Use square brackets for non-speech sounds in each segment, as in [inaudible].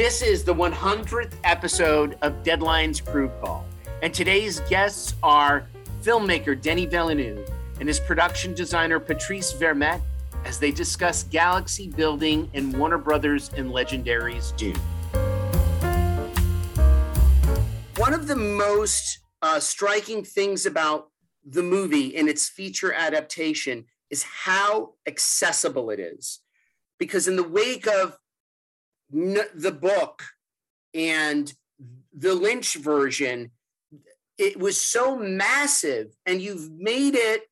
This is the 100th episode of Deadline's Crew Call, and today's guests are filmmaker Denis Villeneuve and his production designer Patrice Vermette as they discuss galaxy building in Warner Brothers and Legendary's Dune. One of the most uh, striking things about the movie and its feature adaptation is how accessible it is. Because in the wake of n- the book and the Lynch version, it was so massive, and you've made it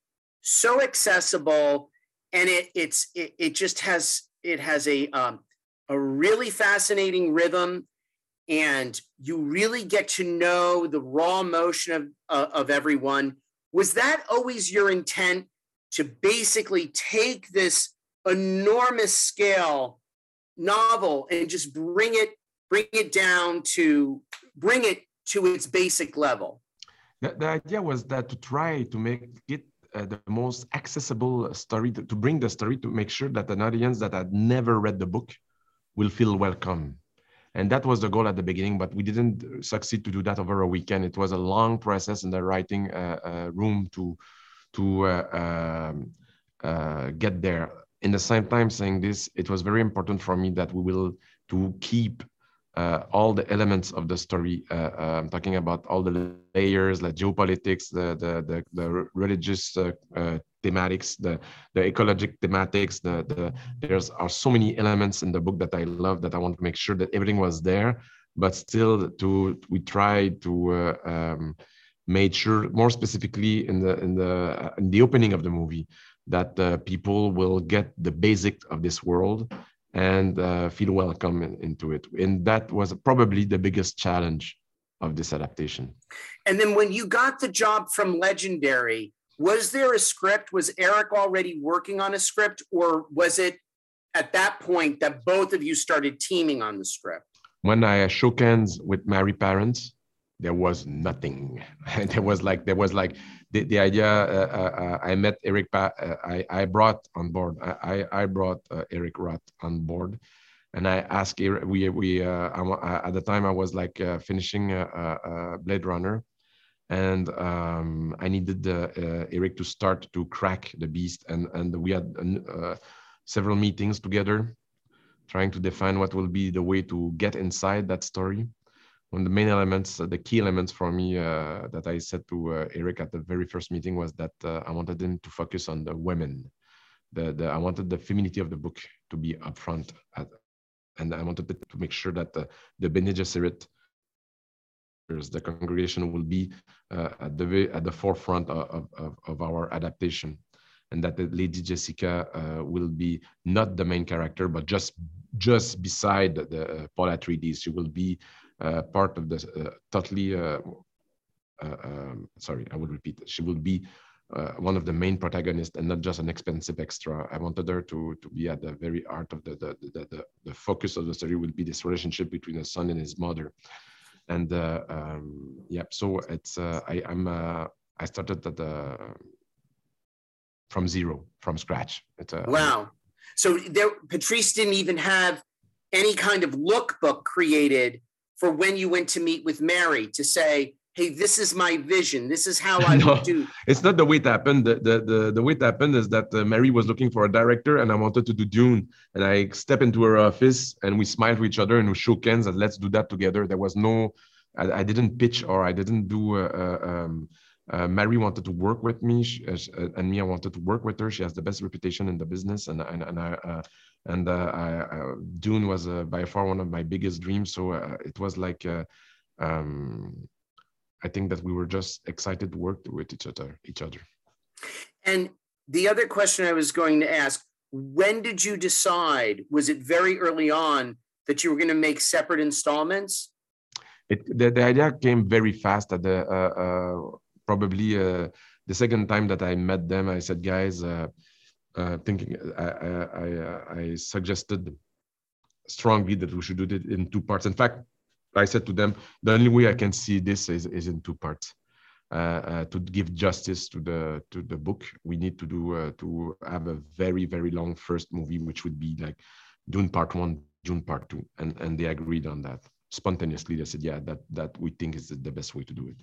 so accessible, and it it's it, it just has it has a um, a really fascinating rhythm, and you really get to know the raw emotion of uh, of everyone. Was that always your intent to basically take this enormous scale novel and just bring it bring it down to bring it to its basic level. The, the idea was that to try to make it uh, the most accessible story to, to, bring the story to make sure that an audience that had never read the book will feel welcome. And that was the goal at the beginning but we didn't succeed to do that over a weekend. It was a long process in the writing uh, uh, room to to uh, um, uh, get there in the same time saying this, it was very important for me that we will to keep uh, all the elements of the story. Uh, I'm um, talking about all the layers, like geopolitics, the the the, the religious uh, uh, thematics, the the ecologic thematics. The the there's are so many elements in the book that I love that I want to make sure that everything was there, but still to we tried to. Uh, um, made sure more specifically in the in the uh, in the opening of the movie that uh, people will get the basic of this world and uh, feel welcome in, into it. And that was probably the biggest challenge of this adaptation. And then when you got the job from Legendary, was there a script? Was Eric already working on a script, or was it at that point that both of you started teaming on the script? When I shook hands with Mary Parents, there was nothing. [laughs] there was like there was like the, the idea uh, uh, uh, I met Eric, pa- I, I brought on board, I, I brought Eric Roth on board. And I asked, Eric, we, we at the time I was like finishing Blade Runner and um, I needed uh, Eric to start to crack the beast, and and we had uh, several meetings together, trying to define what will be the way to get inside that story one of the main elements, uh, the key elements for me uh, that I said to uh, Eric at the very first meeting was that uh, I wanted him to focus on the women. The, the, I wanted the femininity of the book to be upfront, at, and I wanted to make sure that the, the Bene Gesserit, the congregation, will be uh, at the at the forefront of, of, of our adaptation, and that Lady Jessica uh, will be not the main character, but just just beside the, the Paul Atreides. She will be uh, part of the uh, totally uh, um, sorry i would repeat she will be one of the main protagonists and not just an expensive extra. I wanted her to to be at the very heart of the the, the, the, the focus of the story will be this relationship between a son and his mother. And uh, um, yeah so it's uh, I, i'm uh, i started at the from zero from scratch. It's wow. So there patrice didn't even have any kind of lookbook created for when you went to meet with Mary to say, hey, this is my vision. This is how [laughs] I no, do. It's not the way it happened. The, the, the, the way it happened is that uh, Mary was looking for a director and I wanted to do Dune. And I stepped into her office and we smiled to each other and we shook hands and let's do that together. There was no, I, I didn't pitch or I didn't do, uh, uh, um, uh, Mary wanted to work with me, she, uh, and me, I wanted to work with her. She has the best reputation in the business, and and, and I uh, and uh, I, Dune was uh, by far one of my biggest dreams. So uh, it was like um, I think that we were just excited to work with each other. Each other. And the other question I was going to ask: When did you decide? Was it very early on that you were going to make separate installments? It the, the idea came very fast. At the uh, uh, probably uh, the second time that I met them, I said, guys. Uh, uh, thinking, I, I, I, suggested strongly that we should do it in two parts. In fact, I said to them, the only way I can see this is, is in two parts. Uh, uh, to give justice to the to the book, we need to do uh, to have a very very long first movie, which would be like Dune Part One, Dune Part Two, and and they agreed on that spontaneously. They said, yeah, that that we think is the best way to do it.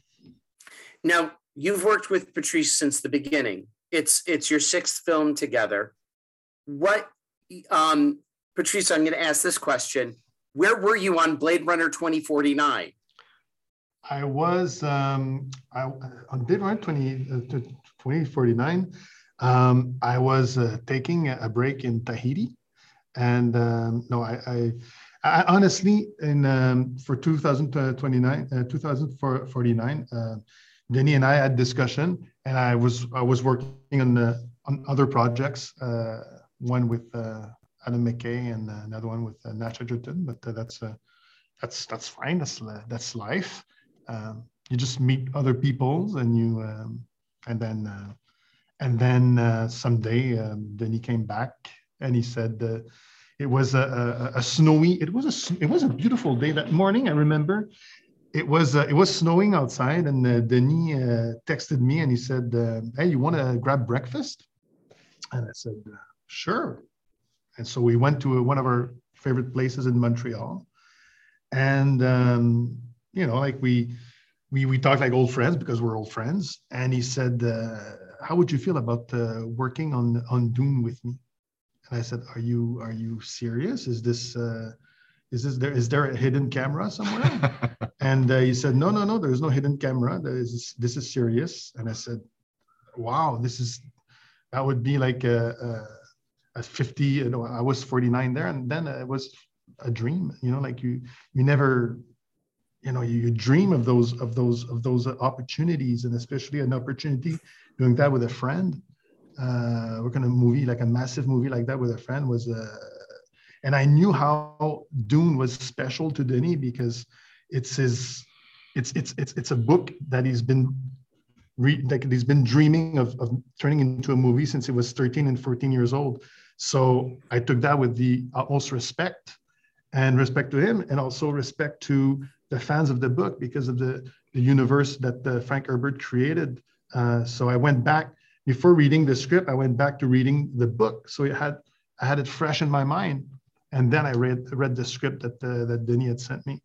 Now you've worked with Patrice since the beginning. It's it's your sixth film together. What um, Patrice, I'm going to ask this question. Where were you on Blade Runner 2049? I was um, I, on Blade Runner 20, uh, 2049. Um, I was uh, taking a break in Tahiti, and um, no, I, I, I, honestly in um, for 2029, uh, 2049, uh, Denis and I had discussion, and I was I was working on the on other projects, uh, one with uh, Adam McKay and uh, another one with uh, Nash Edgerton. But uh, that's uh, that's that's fine. That's that's life. Um, you just meet other people, and you um, and then uh, and then uh, someday um, he came back and he said uh, it was a, a, a, snowy. It was a it was a beautiful day that morning. I remember. It was uh, it was snowing outside, and uh, Denis uh, texted me and he said, "Hey, you want to grab breakfast?" And I said, "Sure." And so we went to one of our favorite places in Montreal. And, um, you know, like we, we, we talked like old friends because we're old friends. And he said, uh, how would you feel about uh, working on, on Dune with me? And I said, are you, are you serious? Is this, uh, is this there, is there a hidden camera somewhere? [laughs] and uh, he said, no, no, no, there's no hidden camera. There is, this is serious. And I said, wow, this is, that would be like a, a at 50 you know i was 49 there and then it was a dream you know like you you never you know you, you dream of those of those of those opportunities and especially an opportunity doing that with a friend uh working a movie like a massive movie like that with a friend was uh and i knew how dune was special to denis because it's his it's it's it's it's a book that he's been like he's been dreaming of, of turning into a movie since he was 13 and 14 years old so I took that with the utmost respect and respect to him, and also respect to the fans of the book because of the, the universe that uh, Frank Herbert created. Uh, so I went back before reading the script. I went back to reading the book, so it had I had it fresh in my mind, and then I read read the script that uh, that Denis had sent me,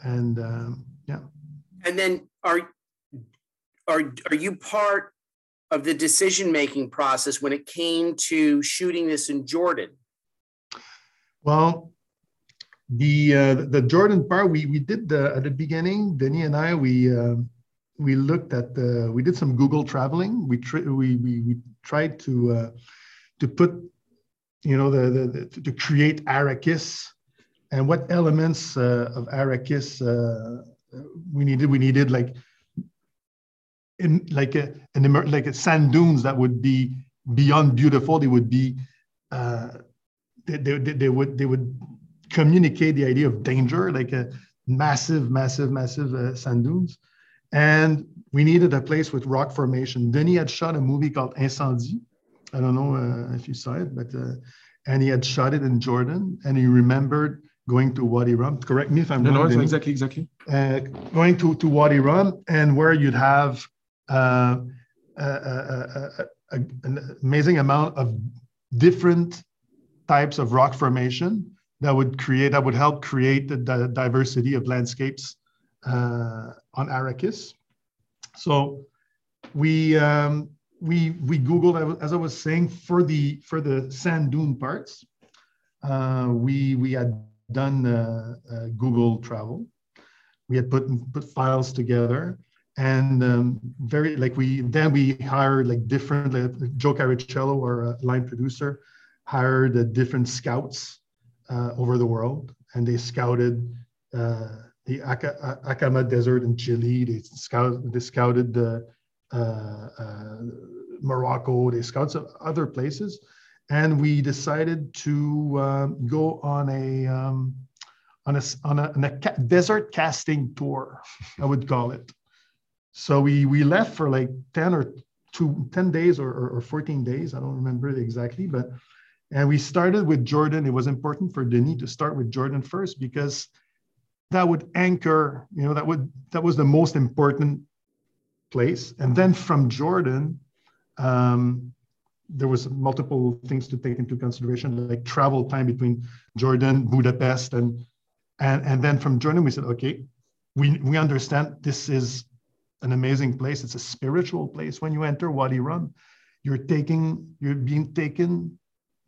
and um, yeah. And then are are are you part of the decision making process when it came to shooting this in Jordan? Well, the uh, the Jordan part we we did the, at the beginning. Denis and I we uh, we looked at the we did some Google traveling. We tri- we, we we tried to uh, to put you know the, the, the to create Arrakis and what elements uh, of Arrakis uh, we needed. We needed like in like a an like a sand dunes that would be beyond beautiful. They would be uh, they, they, they would they would communicate the idea of danger, like a massive, massive, massive uh, sand dunes. And we needed a place with rock formation. Denis had shot a movie called Incendies. I don't know uh, if you saw it, but uh, and he had shot it in Jordan, and he remembered going to Wadi Rum. Correct me if I'm no, wrong. No, exactly, exactly. Uh, going to, to Wadi Rum, and where you'd have uh, a, a, a, an amazing amount of different types of rock formation that would create that would help create the, the diversity of landscapes uh, on Arrakis. So we um, we we googled as I was saying for the for the sand dune parts. Uh, we we had done uh, uh Google Travel. We had put put files together, and um, very like we then we hired like different like Joe Caracciolo, our line producer, hired uh, different scouts uh, over the world, and they scouted uh, the Atacama Desert in Chile. They scouted, they scouted the uh, uh, Morocco. They scouted other places, and we decided to um, go on a um, on a on a, on a ca- desert casting tour, I would call it. So we we left for like ten or two, 10 days or, or, or 14 days. I don't remember exactly, but and we started with Jordan. It was important for Denis to start with Jordan first because that would anchor, you know, that would that was the most important place. And then from Jordan, um, there was multiple things to take into consideration, like travel time between Jordan, Budapest, and and and then from Jordan, we said, okay, we we understand this is an amazing place. It's a spiritual place. When you enter Wadi Rum, you're taking you're being taken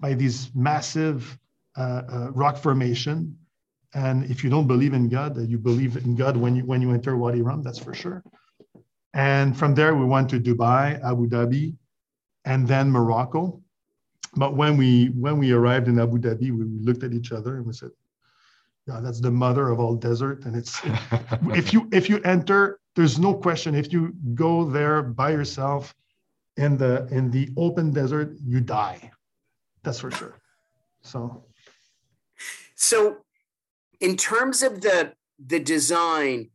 by these massive uh, uh, rock formation. And if you don't believe in God, you believe in God when you when you enter Wadi Rum, that's for sure. And from there, we went to Dubai, Abu Dhabi, and then Morocco. But when we when we arrived in Abu Dhabi, we, we looked at each other and we said, "Yeah, that's the mother of all desert." And it's [laughs] if you if you enter, there's no question. If you go there by yourself in the in the open desert, you die. That's for sure. So, so in terms of the the design,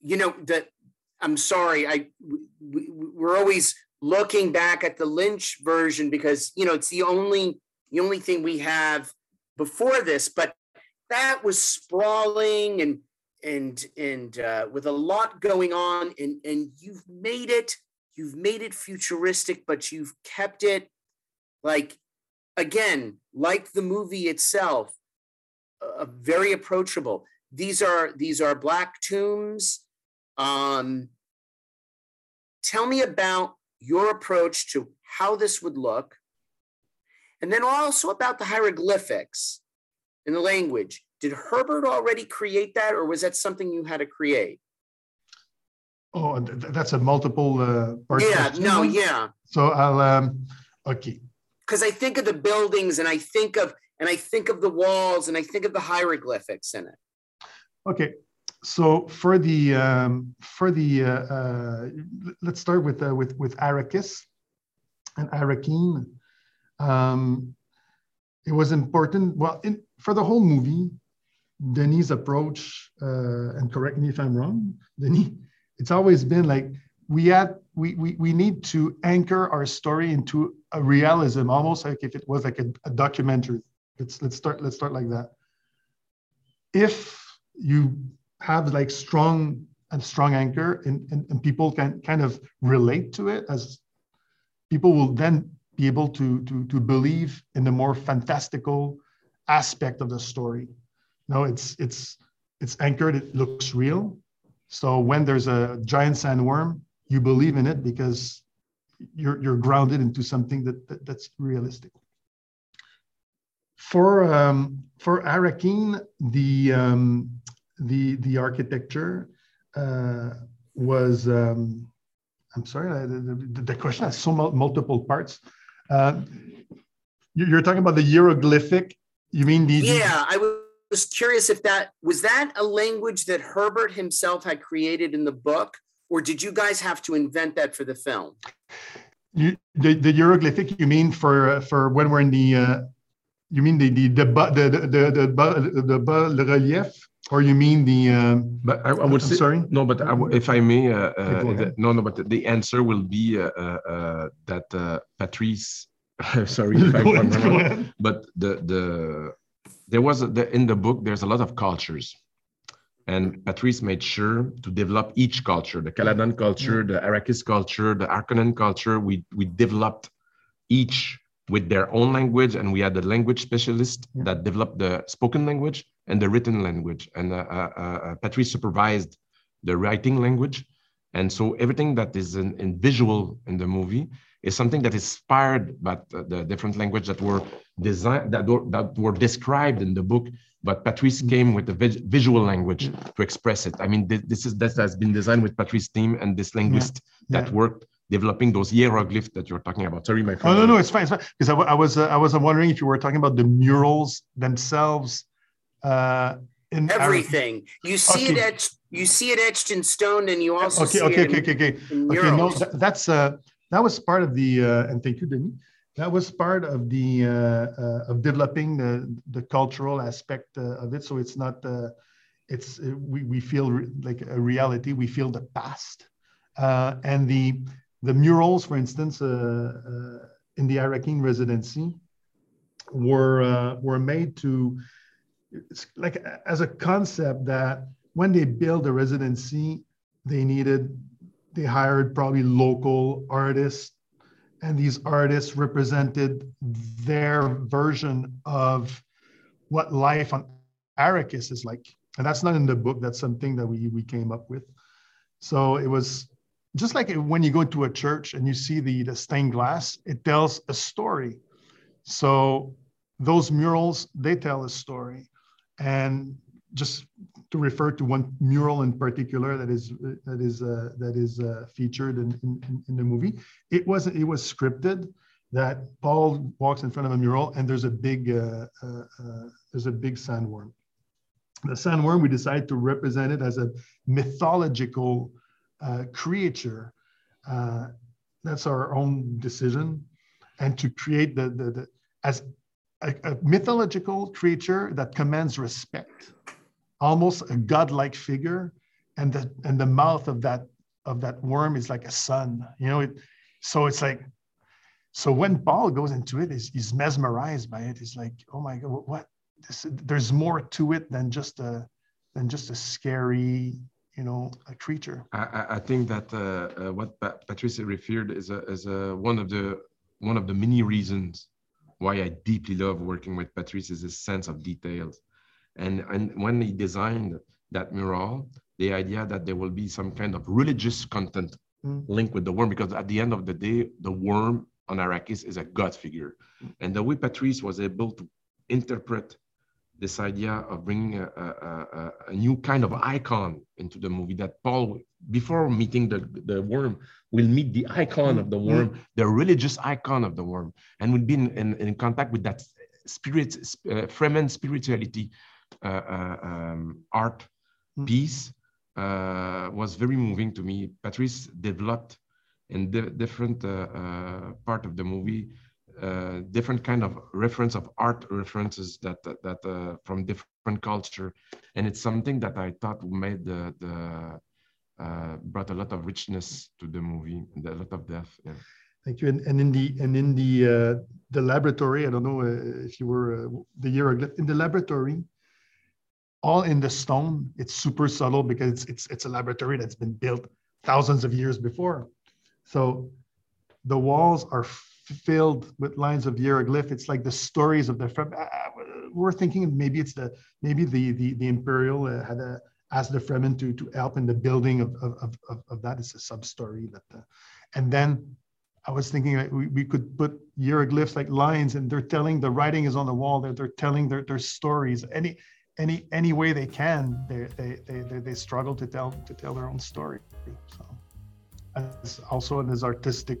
you know that I'm sorry, I we, we're always looking back at the Lynch version because you know it's the only the only thing we have before this, but that was sprawling and and and uh, with a lot going on, and and you've made it you've made it futuristic, but you've kept it like again, like the movie itself, uh, very approachable. These are these are black tombs. Um, tell me about your approach to how this would look, and then also about the hieroglyphics in the language. Did Herbert already create that, or was that something you had to create? Oh, that's a multiple uh, part. Yeah, no, yeah. So I'll um, okay because I think of the buildings and I think of and I think of the walls and I think of the hieroglyphics in it. Okay, so for the um, for the uh, uh, let's start with uh, with with Arrakis and Arrakeen. Um, it was important. Well, in, for the whole movie, Denis' approach, uh, and correct me if I'm wrong, [laughs] Denis. It's always been like we had we, we we need to anchor our story into a realism, almost like if it was like a, a documentary. Let's let's start let's start like that. If you have like strong and strong anchor and, and, and people can kind of relate to it as people will then be able to, to, to believe in the more fantastical aspect of the story. No, it's it's it's anchored, it looks real. So when there's a giant sandworm, you believe in it because you're, you're grounded into something that, that that's realistic. For um, for Arrakeen, the um, the the architecture uh, was um, I'm sorry, the, the, the, question has so multiple parts. Uh, you're talking about the hieroglyphic. You mean the? Yeah, I was curious if that was that a language that Herbert himself had created in the book, or did you guys have to invent that for the film? You, the, the hieroglyphic you mean for uh, for when we're in the uh, you mean the the the the the the, the, the, the relief or you mean the um, but I, I would I'm say sorry? no but I, if I may uh, uh, the, no no but the answer will be uh, uh, uh that uh, Patrice [laughs] sorry if [laughs] I but the the there was a, the, in the book there's a lot of cultures. And Patrice made sure to develop each culture, the Caladan culture, the Arrakis culture, the Harkonnen culture. We, we developed each with their own language, and we had a language specialist yeah. that developed the spoken language and the written language. And uh, uh, uh, Patrice supervised the writing language. And so everything that is in, in visual in the movie is something that is inspired by the different language that were designed that were, that were described in the book but Patrice came with a visual language to express it. I mean, this is that has been designed with Patrice's team and this linguist yeah. that yeah. worked developing those hieroglyphs that you're talking about. Sorry, my friend. Oh no, no, it's fine. It's fine. Because I, I, was uh, I was wondering if you were talking about the murals themselves uh, in everything. You see Okay. it etched. You see it etched in stone, and you also okay, see okay, it okay, in, okay, okay. in Okay, no, that, that's uh, that was part of the uh, and thank you, Denis. That was part of the uh, uh, of developing the the cultural aspect uh, of it. So it's not uh, it's we we feel re- like a reality. We feel the past, uh, and the the murals, for instance, uh, uh, in the Arrakeen residency, were uh, were made to it's like as a concept that when they build a residency, they needed they hired probably local artists and these artists represented their version of what life on Arrakis is like. And that's not in the book. That's something that we we came up with. So it was just like when you go to a church and you see the the stained glass, it tells a story. So those murals they tell a story, and just to refer to one mural in particular that is that is uh, that is uh, featured in, in, in the movie. It was it was scripted that Paul walks in front of a mural and there's a big uh, uh, uh, there's a big sandworm. The sandworm we decided to represent it as a mythological uh, creature. That's our own decision, and to create the the, the as a, a mythological creature that commands respect almost a godlike figure and the and the mouth of that of that worm is like a sun you know it so it's like so when paul goes into it he's, he's mesmerized by it. He's like oh my god what? This, there's more to it than just a than just a scary you know a creature. I, I- think that uh, uh, what pa- Patricia referred is a, is a, one of the one of the many reasons why I deeply love working with Patrice is his sense of details. And, and when he designed that mural, the idea that there will be some kind of religious content Mm. linked with the worm, because at the end of the day, the worm on Arrakis is a god figure. And the way Patrice was able to interpret this idea of bringing a, a, a, a new kind of icon into the movie that Paul, before meeting the, the worm, will meet the icon of the worm, the religious icon of the worm, and will be in, in, in contact with that spirit, uh, Fremen spirituality uh, uh, um, art Mm. piece uh, was very moving to me. Patrice developed in di- different uh, uh, part of the movie uh, different kind of reference of art references that that, uh, from different culture, and it's something that I thought made the the uh, brought a lot of richness to the movie and a lot of depth. Yeah. Thank you. And, and in the and in the uh, the laboratory, I don't know uh, if you were the hieroglyph in the laboratory, all in the stone. It's super subtle because it's it's it's a laboratory that's been built thousands of years before. So the walls are filled with lines of hieroglyph. It's like the stories of the. Uh, we're thinking maybe it's the maybe the the, the imperial uh, had a, asked the Fremen to to help in the building of of, of, of, that. It's a sub story that, uh, and then I was thinking we, we could put hieroglyphs like lines and they're telling the writing is on the wall. They're, they're telling their, their stories. Any any any way they can, they they, they, they, they struggle to tell to tell their own story. So as also in his artistic,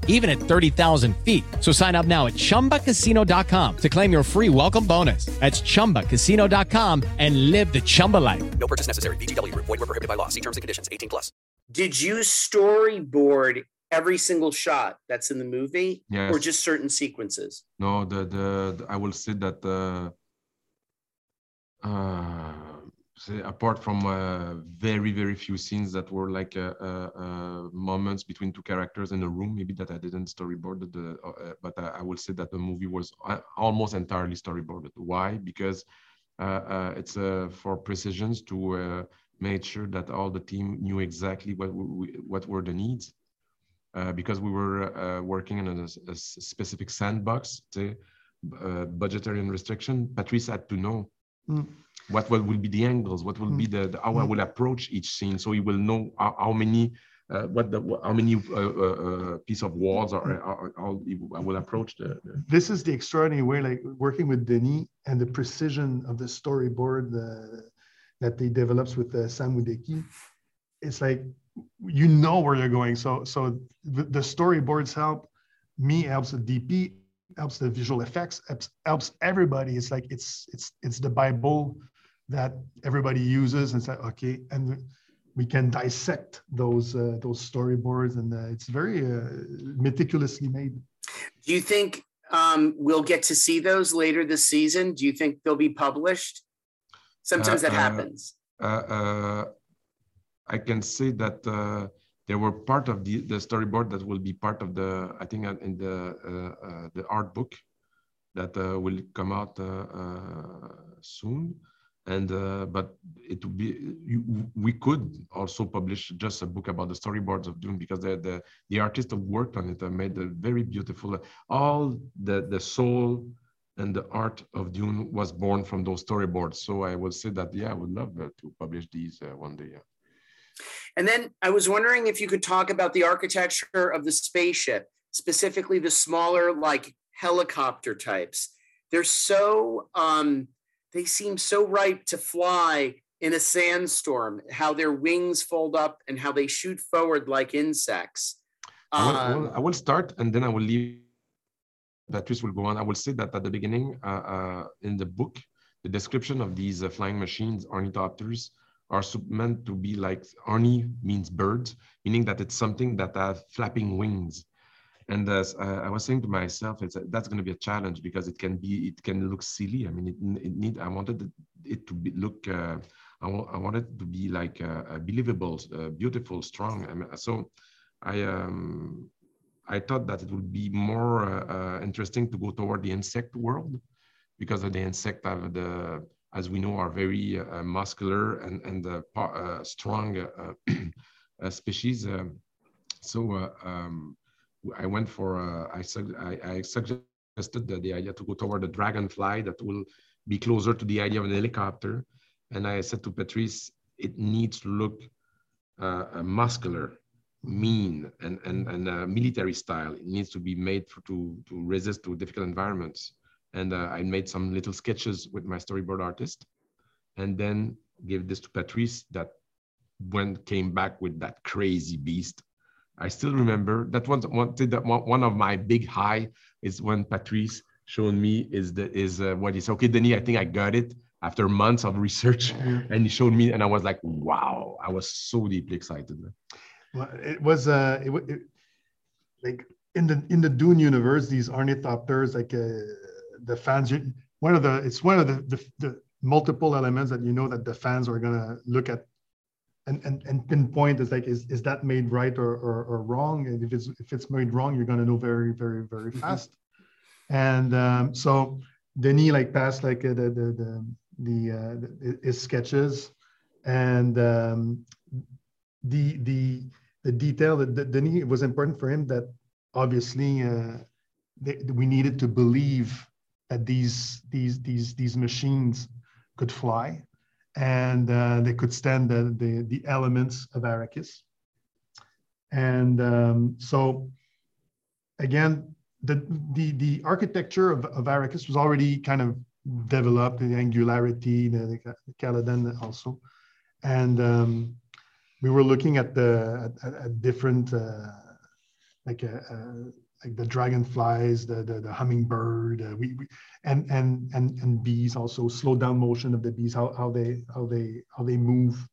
even at 30,000 feet. So sign up now at chumbacasino.com to claim your free welcome bonus. That's chumbacasino.com and live the Chumba life. No purchase necessary. VGW Group. Void were prohibited by law. See terms and conditions. 18 plus. Did you storyboard every single shot that's in the movie, Yes. or just certain sequences? No, the, the, the- I will say that uh, uh, say apart from uh, very very few scenes that were like uh, uh, uh, moments between two characters in a room, maybe that I didn't storyboard uh, uh, but I, I will say that the movie was almost entirely storyboarded. Why? Because it's for precisions to make sure that all the team knew exactly what we, what were the needs. Because we were working in a specific sandbox, say, budgetary restriction, Patrice had to know Mm. What will, will be the angles, what will be the, the how I Mm. will approach each scene, so he will know how, how many uh, what the how many uh, uh, uh, piece of walls are, are, are, I will approach the, the, This is the extraordinary way, like working with Denis and the precision of the storyboard that they develops with uh, Sam Hudecki. It's like you know where you're going. So so the, the storyboards help. Me helps the DP, helps the visual effects, helps, helps everybody. It's like it's it's it's the Bible that everybody uses. And say, okay, and we can dissect those uh, those storyboards, and uh, it's very uh, meticulously made. Do you think um, we'll get to see those later this season? Do you think they'll be published? Sometimes Uh, that uh, happens. uh, uh, I can say that uh, they were part of the, the storyboard that will be part of the, I think, uh, in the uh, uh, the art book that uh, will come out uh, uh, soon. And uh, but it would be you, we could also publish just a book about the storyboards of Dune because the the, the artists who worked on it uh, made a very beautiful. all the the soul and the art of Dune was born from those storyboards. So I would say that yeah, I would love uh, to publish these uh, one day. Yeah. And then I was wondering if you could talk about the architecture of the spaceship, specifically the smaller, like helicopter types. They're so, um, they seem so ripe to fly in a sandstorm, how their wings fold up and how they shoot forward like insects. I will, I Um, will- I will start and then I will leave. Patrice will go on. I will say that at the beginning, uh, uh, in the book, the description of these uh, flying machines, ornithopters, are meant to be like orni means birds, meaning that it's something that have flapping wings. And uh, I was saying to myself, it's that's going to be a challenge because it can be, it can look silly. I mean, it, it need. I wanted it- to be, look. Uh, I, wanted it to be like uh, uh, believable, uh, beautiful, strong. I mean, so I um, I thought that it would be more uh, interesting to go toward the insect world because the insect have the, as we know, are very muscular and and strong [clears throat] species. Um, so um, I went for uh, I, sug- I, I suggested the, the idea to go toward the dragonfly that will be closer to the idea of an helicopter. And I said to Patrice, it needs to look uh, uh, muscular mean and and and uh, military style. It needs to be made for, to to resist to difficult environments. And uh, I made some little sketches with my storyboard artist, and then gave this to Patrice. That when came back with that crazy beast. I still remember that one. One that one, of my big high is when Patrice showed me is the is uh, what he said. Okay, Denis, I think I got it after months of research, [laughs] and he showed me, and I was like, wow! I was so deeply excited. Well, it was uh, it, it like in the in the Dune universe, these ornithopters, like uh, the fans, one of the it's one of the, the the multiple elements that you know that the fans are gonna look at and and, and pinpoint is like is, is that made right or, or or wrong? And if it's if it's made wrong, you're gonna know very very very fast. And um, so Denis like passed like uh, the the the the, uh, the his sketches and um, the the the detail that that Denis it was important for him that obviously uh, they, we needed to believe that these these these these machines could fly and uh, they could stand the, the the elements of Arrakis. And um, so again, the the the architecture of, of Arrakis was already kind of developed, the angularity, the, the Caladan also, and um, we were looking at the at, at different uh, like a, uh, like the dragonflies, the the, the hummingbird, uh, we, we and and and and bees also slow down motion of the bees, how how they how they how they move,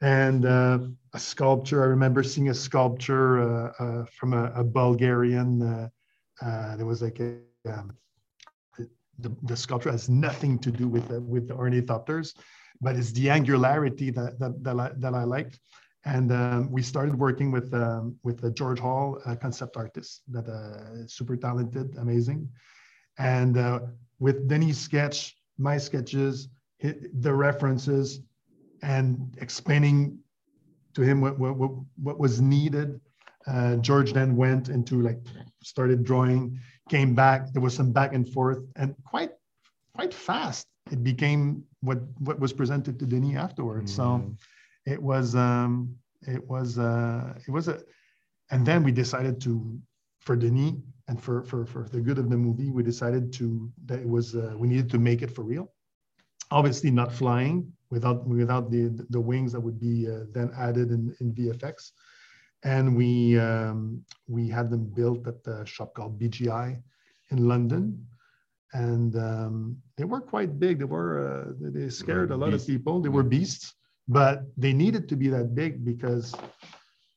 and uh, a sculpture. I remember seeing a sculpture uh, uh, from a, a Bulgarian. Uh, uh, there was like a um, the, the sculpture has nothing to do with the, with the ornithopters, but it's the angularity that that, that, I, that I liked. And um, we started working with um, with uh, George Hull, a concept artist that uh, super talented, amazing. And uh, with Denis' sketch, my sketches, the references, and explaining to him what what, what, what was needed. Uh, George then went into like started drawing, came back. There was some back and forth, and quite quite fast it became what what was presented to Denis afterwards. So it was um, it was uh, it was a, and then we decided to for Denis and for for for the good of the movie, we decided to that it was uh, we needed to make it for real. Obviously, not flying without without the the wings that would be uh, then added in, in VFX, and we um, we had them built at the shop called BGI in London, and um, they were quite big. They were uh, they scared a lot of people. They were beasts, but they needed to be that big because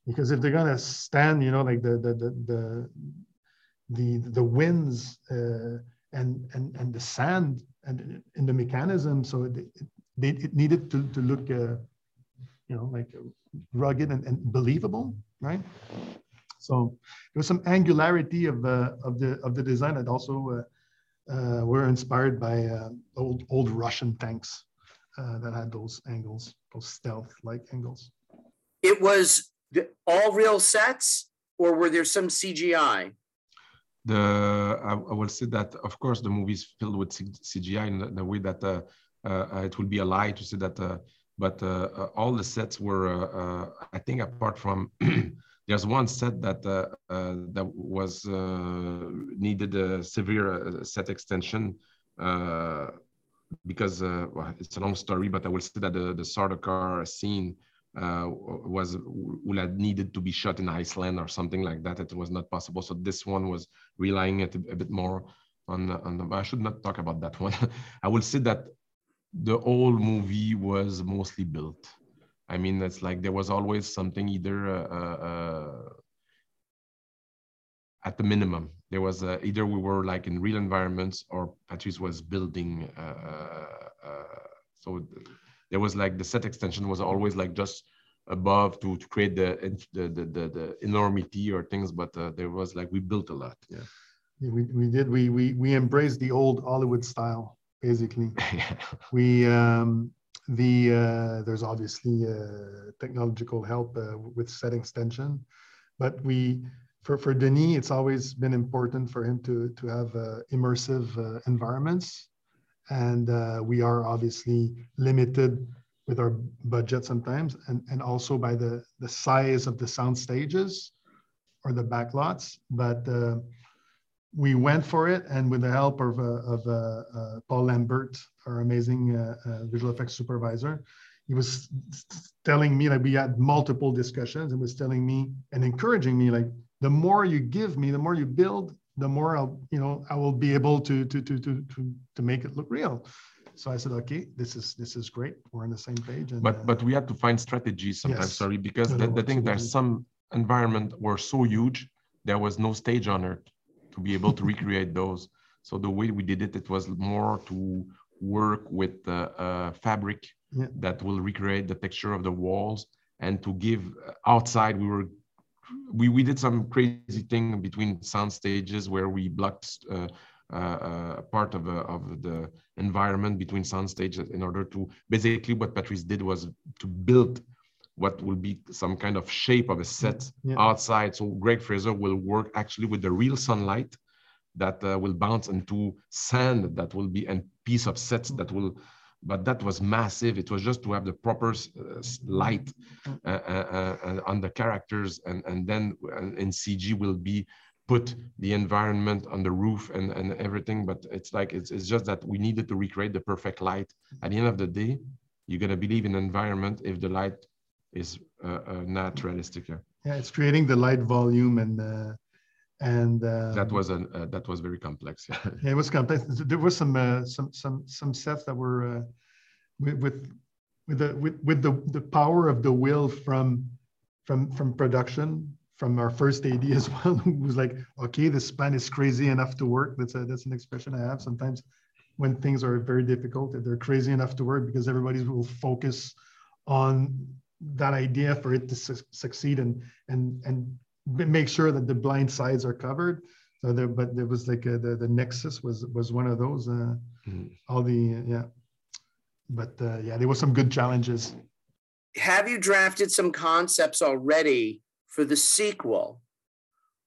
because if they're gonna stand, you know, like the the the the the, the winds uh, and and and the sand and in the mechanism, so it, it, it needed to to look, uh, you know, like rugged and, and believable, right? So there was some angularity of uh, of the of the design that also uh, uh, were inspired by uh, old old Russian tanks uh, that had those angles, those stealth-like angles. It was the, all real sets, or were there some CGI? the I, I will say that of course the movie is filled with CGI in the, the way that uh, uh, it will be a lie to say that, uh, but uh, uh, all the sets were uh, uh, I think apart from [clears throat] there's one set that uh, uh, that was uh, needed a severe uh, set extension. Because uh, well, it's a long story, but I will say that the, the Sardaukar scene uh, was would needed to be shot in Iceland or something like that. It was not possible. So this one was relying it a, a bit more on on. I should not talk about that one. [laughs] I will say that the whole movie was mostly built. I mean, it's like there was always something either uh, uh, uh, at the minimum. There was uh, either we were like in real environments or Patrice was building. Uh, uh, uh, so there was like the set extension was always like just above to, to create the, the, the, the, the enormity or things, but uh, there was like we built a lot. Yeah. Yeah, we, we did we we we embraced the old Hollywood style basically. [laughs] yeah. We um, the uh, there's obviously uh, technological help uh, with set extension, but we for for Denis it's always been important for him to to have uh, immersive uh, environments, and uh, we are obviously limited with our budget sometimes, and and also by the the size of the sound stages or the backlots, but. Uh, we went for it, and with the help of, uh, of uh, Paul Lambert, our amazing visual effects supervisor, he was telling me like we had multiple discussions and was telling me and encouraging me like the more you give me, the more you build, the more I'll you know I will be able to to to to to, to make it look real. So I said, okay, this is this is great. We're on the same page. And, But uh, but we had to find strategies sometimes. Yes. Sorry, because No, the, the thing there's some environment were so huge there was no stage on earth to be able to [laughs] recreate those. So the way we did it, it was more to work with uh, uh, fabric Yeah. that will recreate the texture of the walls and to give uh, outside we were we, we did some crazy thing between sound stages where we blocked uh, uh, part of, uh, of the environment between sound stages in order to basically what Patrice did was to build what will be some kind of shape of a set Yeah. outside. So Greig Fraser will work actually with the real sunlight that uh, will bounce into sand that will be and piece of sets that will but that was massive. It was just to have the proper uh, light uh, uh, uh, on the characters and and then uh, in cg will be put the environment on the roof and and everything but it's like it's, it's just that we needed to recreate the perfect light. At the end of the day you're going to believe in environment if the light is uh, uh, not realistic yeah. yeah, it's creating the light volume and uh, and uh, that was an uh, that was very complex yeah [laughs] Yeah, it was complex. There were some uh, some some some sets that were uh, with with with the with, with the the power of the will from from from production from our first AD as [laughs] well, who was like, okay, this plan is crazy enough to work. That's a that's an expression I have sometimes when things are very difficult. They're crazy enough to work because everybody will focus on that idea for it to su- succeed and and and make sure that the blind sides are covered. So there, but there was like a, the the Nexus was was one of those. Uh, Mhm. All the yeah, but uh, yeah, there were some good challenges. Have you drafted some concepts already for the sequel?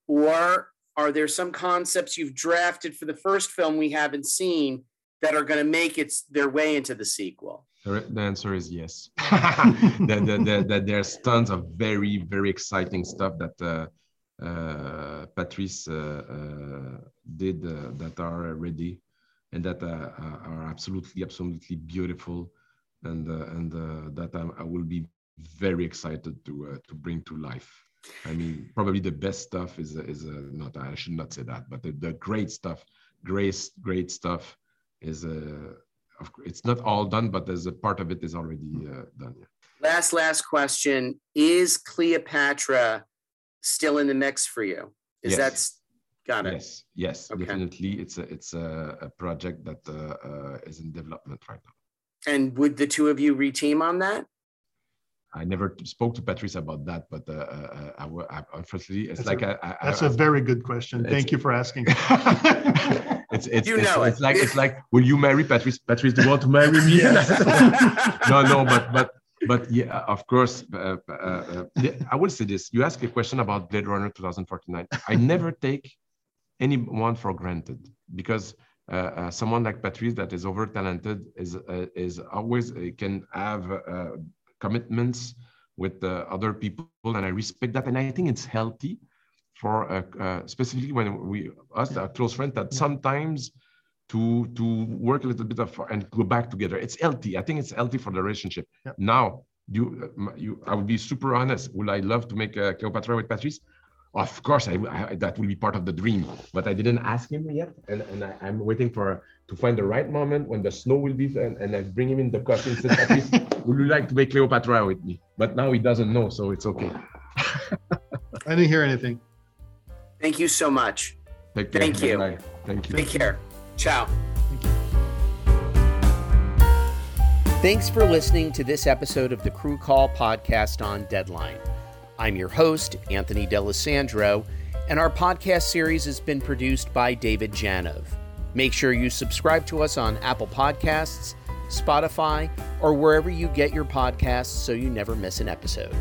Or are there some concepts you've drafted for the first film we haven't seen that are going to make its their way into the sequel? The, answer is yes. [laughs] that, that, that, that there's tons of very, very exciting stuff that uh, uh, Patrice uh, uh did uh, that are ready and that uh, are absolutely, absolutely beautiful, and and that I, I, will be very excited to to bring to life. I mean, probably the best stuff is is not. I should not say that, but the, the great stuff, great great stuff, is a it's not all done, but there's a part of it is already uh, done. Yeah. Last, last question: Is Cleopatra still in the mix for you? Is yes. that got it? Yes, yes, okay. definitely. It's a it's a, a project that uh, uh, is in development right now. And would the two of you reteam on that? I never spoke to Patrice about that, but uh, uh, I, I, unfortunately, it's that's like a, a, that's a very good question. Thank you for asking. [laughs] it's it's, you know it's, it. it's, like it's like will you marry Patrice? Patrice, do you want to marry me? [laughs] no, no, but but but yeah, of course. Uh, uh, uh I will say this: you ask a question about Blade Runner 2049. I never take anyone for granted because. Uh, someone like Patrice that is over talented is is always can have commitments with uh, other people, and I respect that. And I think it's healthy for uh, uh, specifically when we us a close friend that sometimes to to work a little bit of and go back together. It's healthy. I think it's healthy for the relationship. Yeah. Now, you you I would be super honest. Would I love to make a Cleopatra with Patrice? Of course, I, I, that will be part of the dream. But I didn't ask him yet, and, and I, am waiting for to find the right moment when the snow will be, and, and I bring him in the costume. [laughs] would you like to make Cleopatra with me? But now he doesn't know, so it's okay. I didn't hear anything. Thank you so much. Take care. Thank you. Bye. Thank you. Take care. Ciao. Thanks for listening to this episode of the Crew Call podcast on Deadline. I'm your host, Anthony D'Alessandro, and our podcast series has been produced by David Janov. Make sure you subscribe to us on Apple Podcasts, Spotify, or wherever you get your podcasts so you never miss an episode.